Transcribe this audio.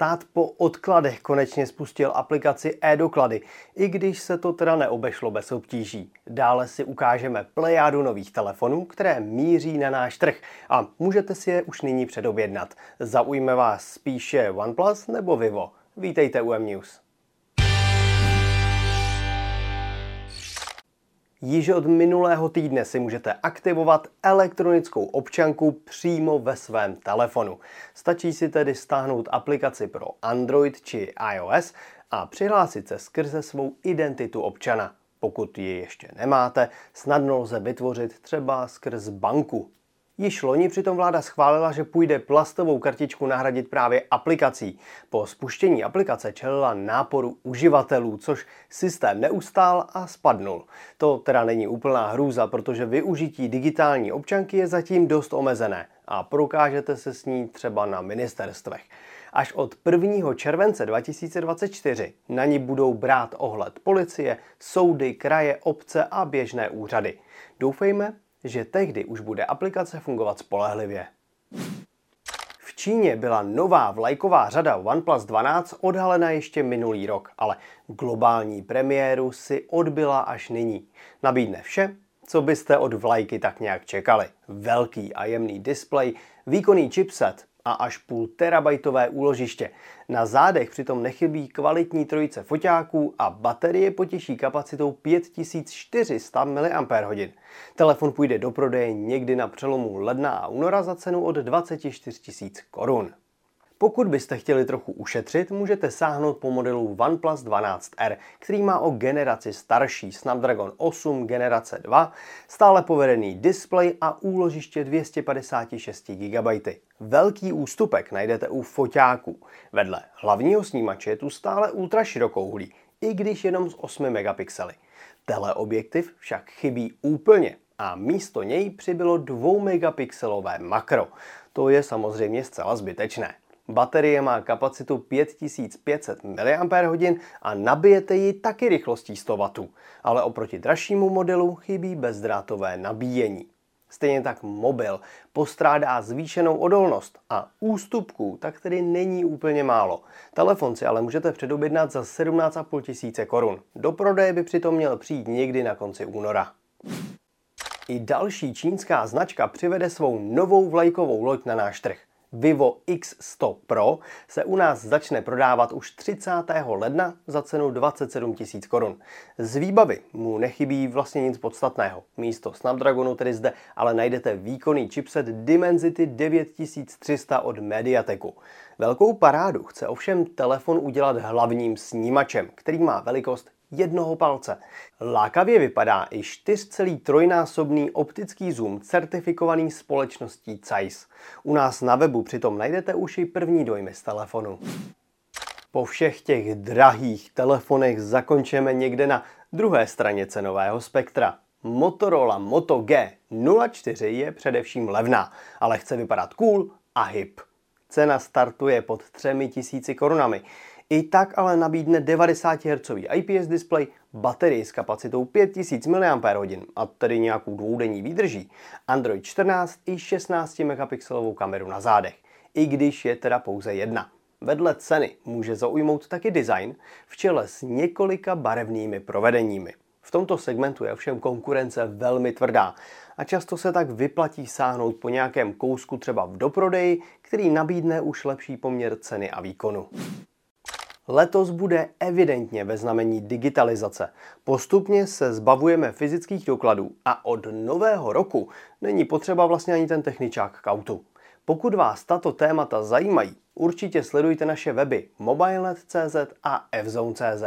Stát po odkladech konečně spustil aplikaci e-doklady, i když se to teda neobešlo bez obtíží. Dále si ukážeme plejádu nových telefonů, které míří na náš trh a můžete si je už nyní předobjednat. Zaujme vás spíše OnePlus nebo Vivo? Vítejte u M-News. Již od minulého týdne si můžete aktivovat elektronickou občanku přímo ve svém telefonu. Stačí si tedy stáhnout aplikaci pro Android či iOS a přihlásit se skrze svou identitu občana. Pokud ji ještě nemáte, snadno lze vytvořit třeba skrz banku. Již loni přitom vláda schválila, že půjde plastovou kartičku nahradit právě aplikací. Po spuštění aplikace čelila náporu uživatelů, což systém neustál a spadnul. To teda není úplná hrůza, protože využití digitální občanky je zatím dost omezené a prokážete se s ní třeba na ministerstvech. Až od 1. července 2024 na ní budou brát ohled policie, soudy, kraje, obce a běžné úřady. Doufejme, že tehdy už bude aplikace fungovat spolehlivě. V Číně byla nová vlajková řada OnePlus 12 odhalena ještě minulý rok, ale globální premiéru si odbyla až nyní. Nabídne vše, co byste od vlajky tak nějak čekali. Velký a jemný displej, výkonný chipset, a až půl terabajtové úložiště. Na zádech přitom nechybí kvalitní trojice foťáků a baterie potěší kapacitou 5400 mAh. Telefon půjde do prodeje někdy na přelomu ledna a února za cenu od 24 000 korun. Pokud byste chtěli trochu ušetřit, můžete sáhnout po modelu OnePlus 12R, který má o generaci starší Snapdragon 8 generace 2, stále povedený displej a úložiště 256 GB. Velký ústupek najdete u foťáků. Vedle hlavního snímače je tu stále ultraširokouhlý, i když jenom z 8 megapixely. Teleobjektiv však chybí úplně a místo něj přibylo 2 megapixelové makro. To je samozřejmě zcela zbytečné. Baterie má kapacitu 5500 mAh a nabijete ji taky rychlostí 100 W, ale oproti dražšímu modelu chybí bezdrátové nabíjení. Stejně tak mobil postrádá zvýšenou odolnost a ústupků tak tedy není úplně málo. Telefon si ale můžete předobjednat za 17,5 tisíce korun. Do prodeje by přitom měl přijít někdy na konci února. I další čínská značka přivede svou novou vlajkovou loď na náš trh. Vivo X100 Pro se u nás začne prodávat už 30. ledna za cenu 27 000 korun. Z výbavy mu nechybí vlastně nic podstatného. Místo Snapdragonu tedy zde ale najdete výkonný chipset Dimensity 9300 od Mediateku. Velkou parádu chce ovšem telefon udělat hlavním snímačem, který má velikost jednoho palce. Lákavě vypadá i 4,3násobný optický zoom certifikovaný společností Zeiss. U nás na webu přitom najdete už i první dojmy z telefonu. Po všech těch drahých telefonech zakončíme někde na druhé straně cenového spektra. Motorola Moto G04 je především levná, ale chce vypadat cool a hip. Cena startuje pod 3000 korunami. I tak ale nabídne 90 Hz IPS display, baterii s kapacitou 5000 mAh a tedy nějakou dvoudenní výdrží, Android 14 i 16 megapixelovou kameru na zádech, i když je teda pouze jedna. Vedle ceny může zaujmout taky design v čele s několika barevnými provedeními. V tomto segmentu je ovšem konkurence velmi tvrdá a často se tak vyplatí sáhnout po nějakém kousku třeba v doprodeji, který nabídne už lepší poměr ceny a výkonu. Letos bude evidentně ve znamení digitalizace. Postupně se zbavujeme fyzických dokladů a od nového roku není potřeba vlastně ani ten techničák k autu. Pokud vás tato témata zajímají, určitě sledujte naše weby mobilenet.cz a fzone.cz.